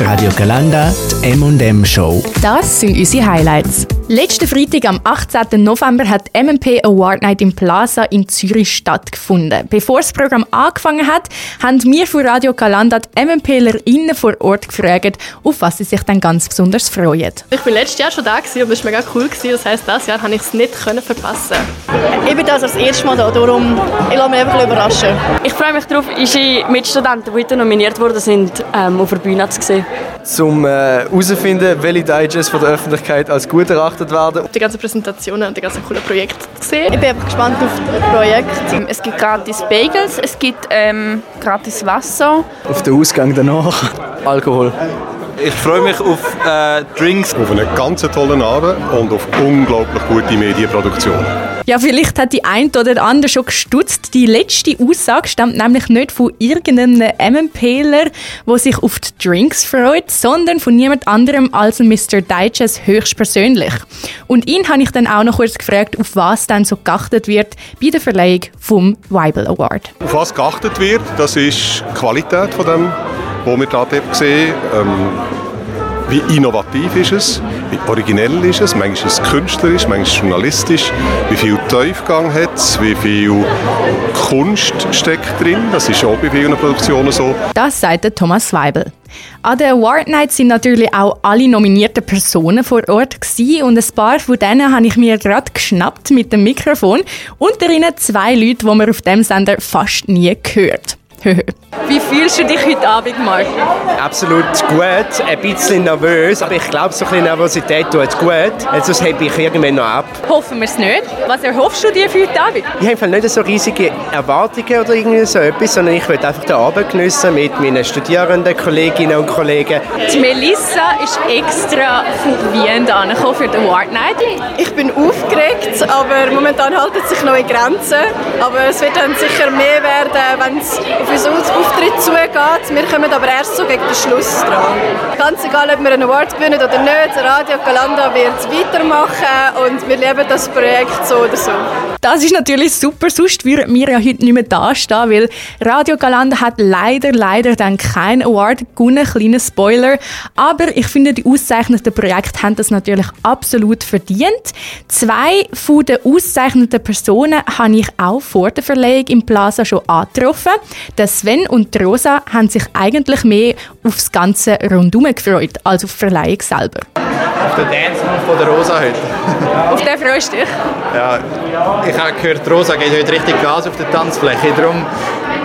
Radio Galanda, die M&M Show. Das sind unsere Highlights. Letzten Freitag, am 18. November, hat die MMP Award Night im Plaza in Zürich stattgefunden. Bevor das Programm angefangen hat, haben wir von Radio Galanda die MMPlerInnen vor Ort gefragt, auf was sie sich dann ganz besonders freuen. Ich war letztes Jahr schon da und das war mega cool. Das heisst, dieses Jahr konnte ich es nicht verpassen. Ich bin das als erstes Mal da, darum ich lasse mich einfach überraschen. Ich freue mich darauf, unsere Mitstudenten, die heute nominiert wurden, sind, ähm, auf der Bühne zu sehen. Um herauszufinden, äh, welche Digest von der Öffentlichkeit als gut erachtet werden. Die ganzen Präsentationen und die ganzen coolen Projekte gesehen. Ich bin einfach gespannt auf das Projekt. Es gibt gratis Bagels, es gibt ähm, gratis Wasser. Auf den Ausgang danach. Alkohol. Ich freue mich auf äh, Drinks. Auf einen ganz tollen Abend und auf unglaublich gute Medienproduktion. Ja, vielleicht hat die ein oder andere schon gestutzt. Die letzte Aussage stammt nämlich nicht von irgendeinem MMPler, der sich auf die Drinks freut, sondern von niemand anderem als Mr. Digest höchstpersönlich. Und ihn habe ich dann auch noch kurz gefragt, auf was dann so geachtet wird bei der Verleihung vom Weibel Award. Auf was geachtet wird, das ist die Qualität von dem wo wir da sehen. Ähm, wie innovativ ist es? Wie originell ist es? Manchmal ist es künstlerisch, manchmal journalistisch. Wie viel Tiefgang hat es? Wie viel Kunst steckt drin? Das ist auch bei vielen Produktionen so. Das sagt Thomas Weibel. An der Award Night sind natürlich auch alle nominierten Personen vor Ort gewesen und ein paar von denen habe ich mir gerade geschnappt mit dem Mikrofon. Unter ihnen zwei Leute, die man auf dem Sender fast nie gehört. Wie fühlst du dich heute Abend, Marc? Absolut gut, ein bisschen nervös, aber ich glaube, so ein bisschen Nervosität tut gut, sonst hebe ich irgendwann noch ab. Hoffen wir es nicht. Was erhoffst du dir für heute Abend? Ich habe nicht so riesige Erwartungen oder irgendwie so etwas, sondern ich will einfach den Abend geniessen mit meinen Studierenden, Kolleginnen und Kollegen. Die Melissa ist extra von Wien angekommen für die Award Night. Ich bin aufgeregt, aber momentan hält es sich noch in Grenzen. Aber es wird dann sicher mehr werden, wenn es auf unseren Auftritt zugeht. Wir kommen aber erst so gegen den Schluss dran. Ganz egal, ob wir einen Award gewinnen oder nicht, Radio Galanda wird weitermachen und wir lieben das Projekt so oder so. Das ist natürlich super, sonst würden wir ja heute nicht mehr dastehen, weil Radio Galanda hat leider, leider dann keinen Award gewonnen, kleiner Spoiler. Aber ich finde, die auszeichneten Projekte haben das natürlich absolut verdient. Zwei von den auszeichneten Personen habe ich auch vor der Verleihung im Plaza schon angetroffen. Der Sven und die Rosa haben sich eigentlich mehr auf das ganze Rundum gefreut, als auf die Verleihung selber. Auf den Dance von der Rosa heute. auf den freust du dich? Ja, ich habe gehört, Rosa geht heute richtig Gas auf der Tanzfläche. Darum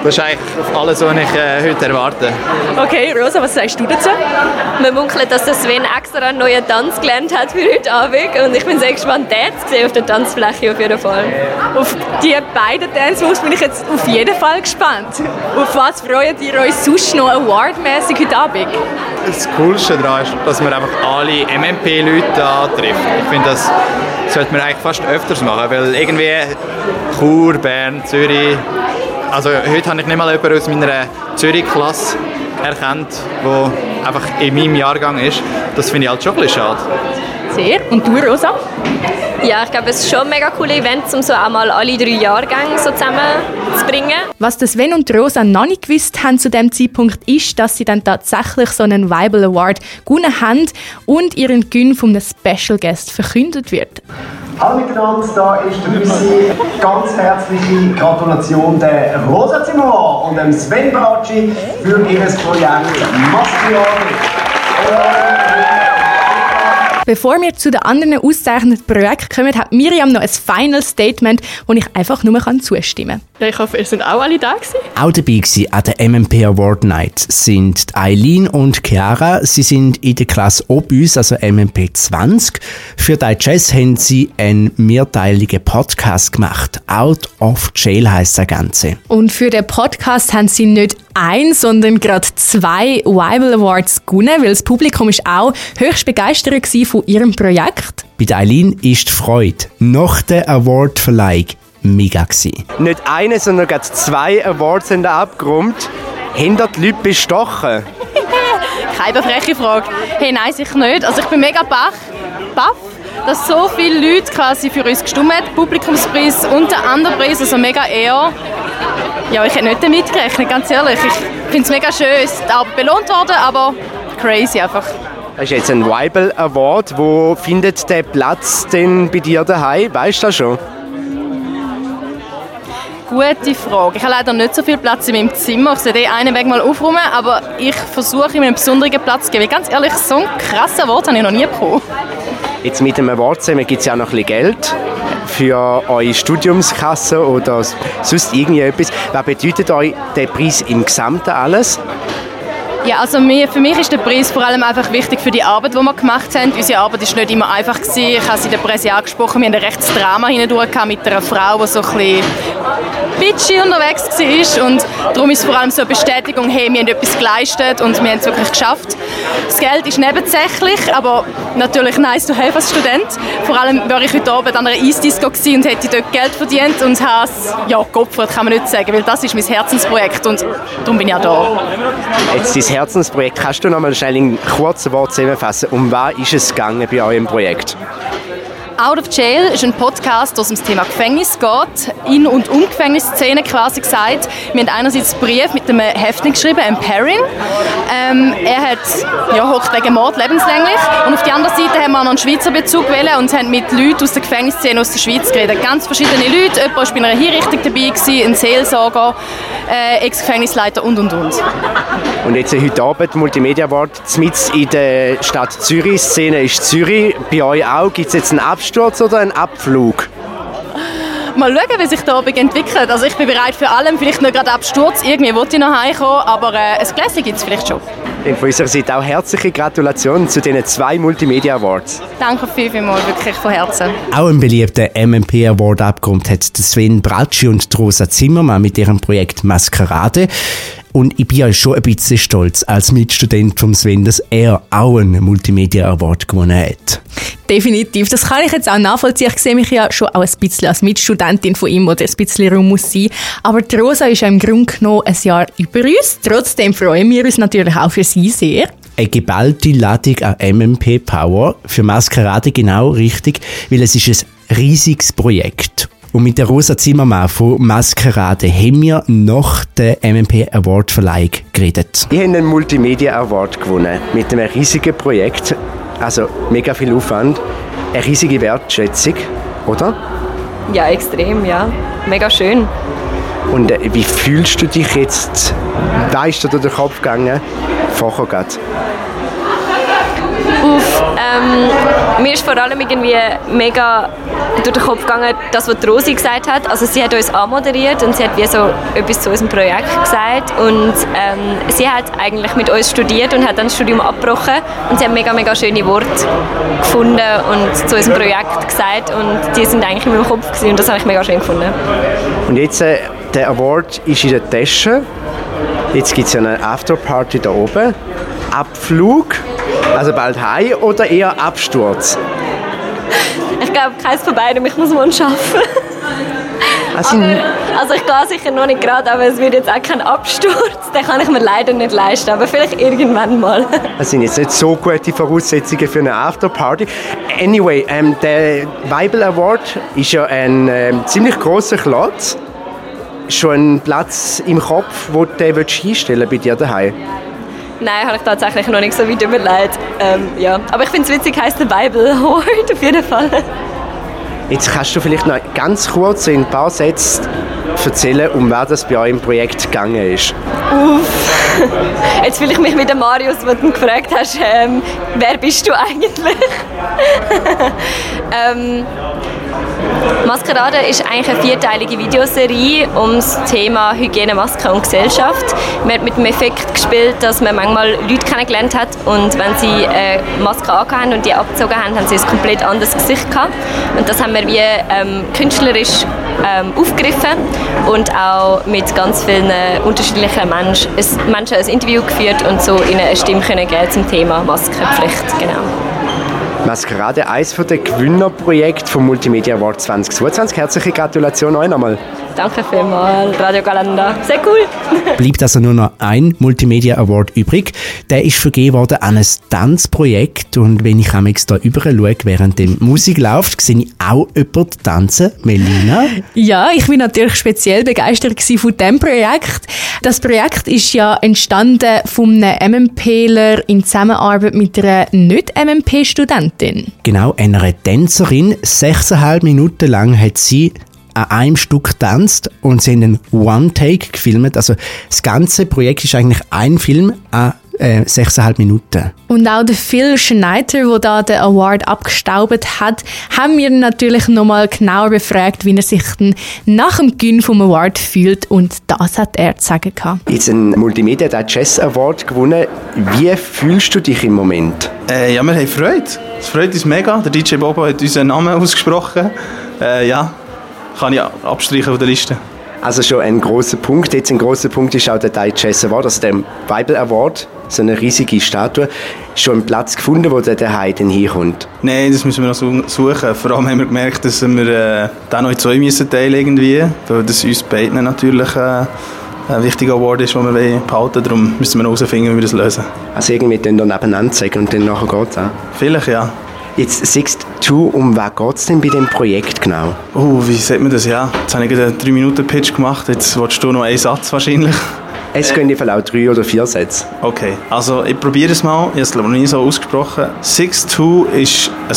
das ist eigentlich auf alles, was ich äh, heute erwarte. Okay, Rosa, was sagst du dazu? Man munkelt, dass der Sven extra einen neuen Tanz gelernt hat für heute Abend und ich bin sehr gespannt, den zu sehen auf der Tanzfläche auf jeden Fall. Auf die beiden Dance-Moves bin ich jetzt auf jeden Fall gespannt. Auf was freut ihr euch sonst noch awardmäßig heute Abend? Das Coolste daran ist, dass man einfach alle MMP-Leute antrifft. Ich finde, das sollte man eigentlich fast öfters machen, weil irgendwie Chur, Bern, Zürich, also heute habe ich nicht mal jemanden aus meiner Zürich-Klasse erkannt, der einfach in meinem Jahrgang ist. Das finde ich halt schon ein bisschen schade. Sehr. Und du, Rosa? Ja, ich glaube, es ist schon ein mega cooles Event, um so einmal alle drei Jahrgänge so zusammenzubringen. Was das Sven und Rosa noch nicht gewusst haben zu dem Zeitpunkt, ist, dass sie dann tatsächlich so einen Weibel Award gewonnen haben und ihren Gewinn von einem Special Guest verkündet wird. Hallo miteinander, da ist unsere ganz herzliche Gratulation der Rosa Zimmer und dem Sven Baracci für ihr Projekt Maschiari. Bevor wir zu den anderen auszeichneten Projekten kommen, hat Miriam noch ein Final Statement, das ich einfach nur zustimmen kann. Ja, ich hoffe, ihr seid auch alle da gewesen. Auch dabei gewesen an der MMP Award Night sind Eileen und Chiara. Sie sind in der Klasse Obüs, also MMP 20. Für die Jazz haben sie einen mehrteiligen Podcast gemacht. Out of Jail heißt das Ganze. Und für den Podcast haben sie nicht ein, sondern gerade zwei Weibel Awards gewonnen, weil das Publikum ist auch höchst begeistert von ihrem Projekt. Bei Eileen ist die Freude nach der Awardverleihung mega gewesen. Nicht eine, sondern gerade zwei Awards sind abgeräumt. Haben die Leute bestochen? Keine freche Frage. Hey, nein, sicher nicht. Also ich bin mega baff, baff dass so viele Leute quasi für uns gestimmt haben. Publikumspreis und der andere Preis, also mega eher. Ja, ich hätte nicht damit gerechnet, ganz ehrlich. Ich finde es mega schön, es ist auch belohnt worden, aber crazy einfach. Das ist jetzt ein Weibel Award. Wo findet der Platz denn bei dir daheim? Weißt du das schon? Gute Frage. Ich habe leider nicht so viel Platz in meinem Zimmer. Ich sollte einen Weg mal aufräumen, aber ich versuche ihm einen besonderen Platz zu geben. Ganz ehrlich, so einen krassen Award habe ich noch nie bekommen. Jetzt mit dem Award zusammen gibt es ja auch noch ein bisschen Geld für eure Studiumskasse oder sonst irgendetwas. Was bedeutet euch der Preis im Gesamten alles? Ja, also für mich ist der Preis vor allem einfach wichtig für die Arbeit, die wir gemacht haben. Unsere Arbeit ist nicht immer einfach. Ich habe sie in der Presse angesprochen. Wir haben ein rechtes Drama mit einer Frau, die so ein bisschen bitchy unterwegs war. Und darum ist es vor allem so eine Bestätigung, hey, wir haben etwas geleistet und wir haben es wirklich geschafft. Das Geld ist nebensächlich, aber natürlich nice to have als Student. Vor allem war ich heute Abend an einer Eisdisco und hätte dort Geld verdient und habe es, ja, geopfert, kann man nicht sagen, weil das ist mein Herzensprojekt und darum bin ich auch da. Jetzt Herzensprojekt. Kannst du noch mal schnell in kurzen Worten zusammenfassen, um was ist es gegangen bei eurem Projekt? Out of Jail ist ein Podcast, der um das Thema Gefängnis geht, in- und um Gefängnisszenen quasi gesagt. Wir haben einerseits einen Brief mit einem Häftling geschrieben, einem Perrin. Ähm, er hat ja, wegen Mord lebenslänglich. Und auf der anderen Seite haben wir noch einen Schweizer Bezug gewählt und haben mit Leuten aus der Gefängnisszene aus der Schweiz geredet. Ganz verschiedene Leute. Jemand war bei einer Hinrichtung dabei, gewesen, ein Seelsorger, äh, Ex-Gefängnisleiter und und und. Und jetzt heute Abend Multimedia Award in der Stadt Zürich. Szene ist Zürich. Bei euch auch. Gibt es jetzt einen Absturz oder einen Abflug? Mal schauen, wie sich der Abend entwickelt. Also ich bin bereit für allem, vielleicht nicht gerade Absturz, irgendwie wollte ich noch heimkommen, aber äh, ein Gläschen gibt es vielleicht schon. Und von unserer Seite auch herzliche Gratulation zu diesen zwei Multimedia Awards. Danke viel, vielmals, wirklich von Herzen. Auch einen beliebten MMP Award abgeräumt hat Sven Bracci und Rosa Zimmermann mit ihrem Projekt Maskerade. Und ich bin ja schon ein bisschen stolz als Mitstudent von Sven, dass er auch einen Multimedia Award gewonnen hat. Definitiv. Das kann ich jetzt auch nachvollziehen. Ich sehe mich ja schon auch ein bisschen als Mitstudentin von ihm, oder ein bisschen Raum muss sein. Aber die Rosa ist ja im Grunde genommen ein Jahr über uns. Trotzdem freuen wir uns natürlich auch für sie sehr. Eine geballte Ladung an MMP Power. Für Maskerade genau richtig, weil es ist ein riesiges Projekt. Und mit der Rosa Zimmermann von Maskerade haben wir nach der MMP Award Verleihung geredet. Ich habe einen Multimedia Award gewonnen mit einem riesigen Projekt. Also mega viel Aufwand, eine riesige Wertschätzung, oder? Ja, extrem, ja. Mega schön. Und äh, wie fühlst du dich jetzt? Da ist dir durch den Kopf gegangen, vorher gerade? Uff, ähm, mir ist vor allem irgendwie mega durch den Kopf gegangen, das, was Rosi gesagt hat. Also sie hat uns anmoderiert und sie hat wie so etwas zu unserem Projekt gesagt und ähm, sie hat eigentlich mit uns studiert und hat dann das Studium abgebrochen und sie hat mega, mega schöne Worte gefunden und zu unserem Projekt gesagt und die sind eigentlich in meinem Kopf gewesen und das habe ich mega schön gefunden. Und jetzt, äh, der Award ist in der Tasche. Jetzt gibt es eine Afterparty da oben. Abflug, also bald heim oder eher Absturz? Ich glaube, keins von beiden. Ich muss mal schaffen. Also, aber, also ich gehe sicher noch nicht gerade, aber es wird jetzt auch kein Absturz. Den kann ich mir leider nicht leisten, aber vielleicht irgendwann mal. Das sind jetzt nicht so gute Voraussetzungen für eine Afterparty. Anyway, ähm, der Weibel Award ist ja ein ähm, ziemlich großer Klotz. Schon ein Platz im Kopf, wo du den einstellen bei dir daheim? Nein, habe ich tatsächlich noch nicht so weit überlegt. Ähm, ja. Aber ich finde es witzig, heisst der Bible Award auf jeden Fall. Jetzt kannst du vielleicht noch ganz kurz in ein paar Sätzen erzählen, um wer das bei euch im Projekt gegangen ist. Uff. Jetzt fühle ich mich mit dem Marius, wo du gefragt hast, ähm, wer bist du eigentlich? ähm, Maskerade ist eigentlich eine vierteilige Videoserie um das Thema Hygiene, Maske und Gesellschaft. Man hat mit dem Effekt gespielt, dass man manchmal Leute kennengelernt hat und wenn sie eine Maske angehabt und die abgezogen haben, haben sie ein komplett anderes Gesicht gehabt. Und das haben wir wie ähm, künstlerisch ähm, aufgegriffen und auch mit ganz vielen unterschiedlichen Menschen, Menschen ein Interview geführt und so ihnen eine Stimme können geben zum Thema Maskenpflicht. Genau. Maskerade, eines der Gewinnerprojekte vom Multimedia Award 2022. Herzliche Gratulation euch nochmal. Danke vielmals, Radio Galanda. Sehr cool. Bleibt also nur noch ein Multimedia Award übrig. Der ist vergeben worden an ein Tanzprojekt und wenn ich am da über schaue, während die Musik läuft, sehe ich auch jemanden tanzen. Melina? Ja, ich bin natürlich speziell begeistert von diesem Projekt. Das Projekt ist ja entstanden von einem MMPler in Zusammenarbeit mit einer Nicht-MMP-Studentin. Genau, einer Tänzerin. Sechseinhalb Minuten lang hat sie an einem Stück getanzt und sie haben einen One-Take gefilmt. Also das ganze Projekt ist eigentlich ein Film an äh, sechseinhalb Minuten. Und auch der Phil Schneider, der da den Award abgestaubt hat, haben wir natürlich nochmal genauer befragt, wie er sich dann nach dem Gewinn vom Award fühlt und das hat er zu sagen gehabt. Jetzt ein Multimedia Digest Award gewonnen. Wie fühlst du dich im Moment? Äh, ja, wir haben Freude. Es freut uns mega. Der DJ Bobo hat unseren Namen ausgesprochen. Äh, ja, kann ich abstreichen von der Liste. Also schon ein großer Punkt. Jetzt ein großer Punkt ist auch der Digest Award, also der Bible Award, so eine riesige Statue. Schon einen Platz gefunden, wo der daheim hinkommt? Nein, das müssen wir noch suchen. Vor allem haben wir gemerkt, dass wir äh, da noch in zwei müssen teilen irgendwie, weil das uns beiden natürlich äh, ein wichtiger Award ist, den wir behalten wollen. Darum müssen wir noch herausfinden, wie wir das lösen. Also irgendwie dann nebeneinander zeigen und dann nachher geht es? Vielleicht, ja. Jetzt sagst du, um was geht es denn bei dem Projekt genau? Oh, wie sagt man das? Ja, jetzt habe ich einen 3-Minuten-Pitch gemacht, jetzt willst du noch einen Satz wahrscheinlich. Es können äh, auch drei oder vier Sätze. Okay, also ich probiere es mal, ich habe es noch nie so ausgesprochen. 6-2 ist ein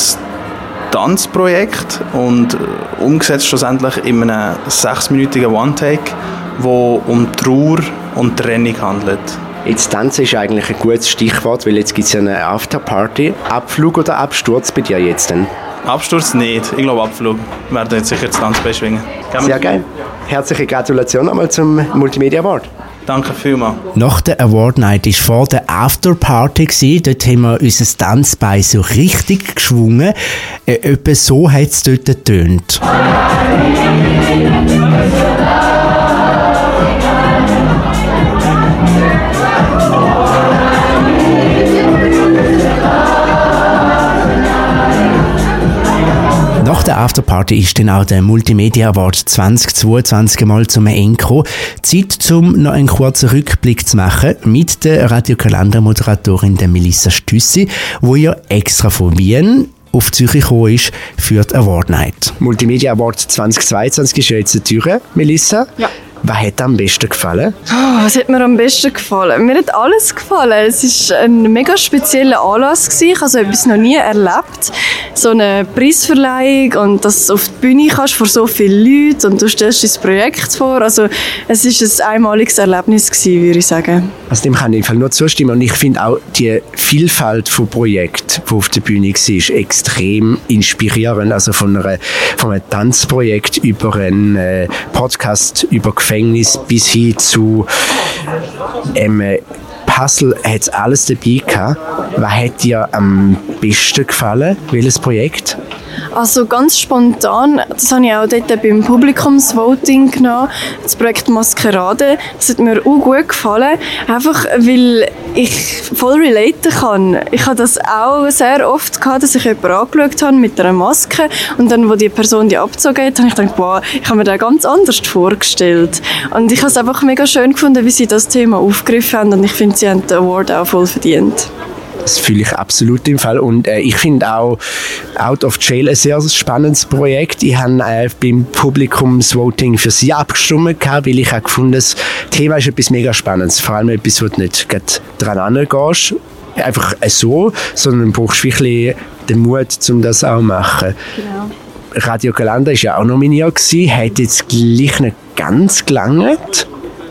Tanzprojekt und äh, umgesetzt schlussendlich in einem sechsminütigen One-Take, wo um Trauer und Trennung handelt. Jetzt Tanzen ist eigentlich ein gutes Stichwort, weil jetzt gibt es ja eine Afterparty. Abflug oder Absturz bei dir jetzt denn? Absturz nicht, ich glaube Abflug. Wir werden jetzt sicher das Tanz beschwingen. Sehr geil. Herzliche Gratulation nochmal zum Multimedia Award. Danke vielmals. Nach der Award Night war vor der Afterparty. Gewesen. Dort haben wir unser Tanzbein so richtig geschwungen. Äh, etwa so hat es dort getönt. Nach der Afterparty ist dann auch der Multimedia Award 2022 mal zum Enko. Zeit, um noch einen kurzen Rückblick zu machen mit der Radiokalender-Moderatorin Melissa Stüssi, wo ja extra von Wien auf Zürich gekommen ist für die Award Night. Multimedia Award 2022 ist ja jetzt in Tür, Melissa. Ja. Was hat dir am besten gefallen? Oh, was hat mir am besten gefallen? Mir hat alles gefallen. Es war ein mega spezieller Anlass. Gewesen. Ich habe so etwas noch nie erlebt. So eine Preisverleihung und dass du auf die Bühne kannst vor so vielen Leuten und du stellst dein Projekt vor. Also es war ein einmaliges Erlebnis, gewesen, würde ich sagen. Also dem kann ich nur zustimmen. Und ich finde auch die Vielfalt von Projekten, die auf der Bühne war, extrem inspirierend. Also von, einer, von einem Tanzprojekt über einen äh, Podcast über Gefängnis bis hin zu ähm, Puzzle hat es alles dabei gehabt. Was hat dir am besten gefallen? Welches Projekt? Also ganz spontan, das habe ich auch dort beim Publikumsvoting genommen, das Projekt Maskerade, das hat mir auch gut gefallen, einfach weil ich voll relaten kann. Ich habe das auch sehr oft gehabt, dass ich jemanden angeschaut habe mit einer Maske und dann, wo die Person die abgezogen hat, habe ich gedacht, wow, ich habe mir das ganz anders vorgestellt. Und ich habe es einfach mega schön gefunden, wie sie das Thema aufgegriffen haben und ich finde, sie haben den Award auch voll verdient. Das fühle ich absolut im Fall. Und äh, ich finde auch Out of Jail ein sehr spannendes Projekt. Ich habe äh, beim Publikumsvoting für sie abgestimmt, weil ich auch gefunden das Thema ist etwas mega Spannendes. Vor allem etwas, wo du nicht dran angehst. Einfach so, sondern du brauchst wirklich den Mut, um das auch zu machen. Genau. Radio Galanda war ja auch nominiert, gewesen, hat jetzt gleich nicht ganz gelangt.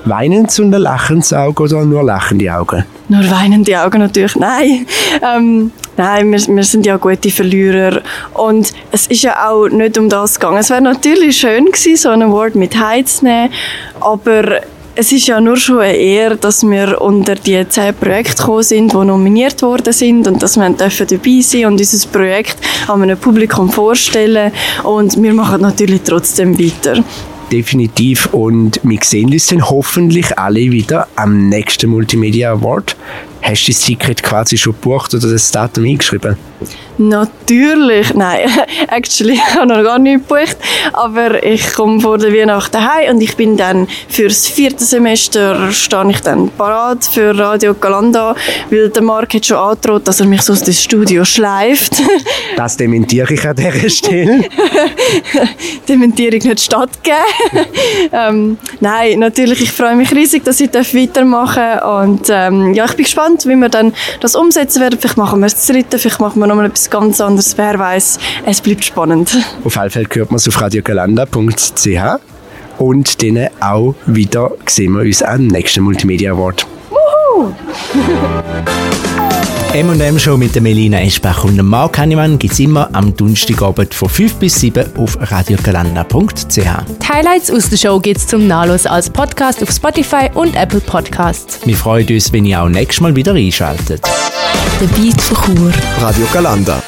Weinend und ein lachendes Auge oder nur lachende Augen? Nur weinende Augen natürlich, nein. Ähm, nein, wir, wir sind ja gute Verlierer. Und es ist ja auch nicht um das gegangen. Es wäre natürlich schön gewesen, so ein Award mit heimzunehmen, aber es ist ja nur schon eine Ehre, dass wir unter die zehn Projekte gekommen sind, die nominiert worden sind und dass wir dürfen dabei sein und unser Projekt an einem Publikum vorstellen und wir machen natürlich trotzdem weiter definitiv. Und wir sehen uns dann hoffentlich alle wieder am nächsten Multimedia Award Hast du das Ticket quasi schon gebucht oder das Datum eingeschrieben? Natürlich, nein, actually, ich habe noch gar nicht gebucht, aber ich komme vor der Weihnachten heim und ich bin dann fürs vierte Semester stehe ich dann parat für Radio Galanda, weil der Marc hat schon angedroht, dass er mich so aus dem Studio schleift. Das dementiere ich an dieser Stelle. Dementierung nicht stattgegeben. ähm, nein, natürlich, ich freue mich riesig, dass ich weitermachen darf und ähm, ja, ich bin gespannt, wie wir dann das umsetzen werden. Vielleicht machen wir es zu dritten, vielleicht machen wir nochmal etwas ganz anderes. Wer weiß, es bleibt spannend. Auf alle Fälle hört man es auf radiogalanda.ch und dann auch wieder sehen wir uns am nächsten Multimedia Award. Wuhu! M&M Show mit der Melina Eschbach und dem Marc Hannemann gibt es immer am Donnerstagabend von 5 bis 7 auf radiogalanda.ch. Die Highlights aus der Show gibt es zum Nachlesen als Podcast auf Spotify und Apple Podcasts. Wir freuen uns, wenn ihr auch nächstes Mal wieder einschaltet. Der Beat von Chur. Radio Galanda.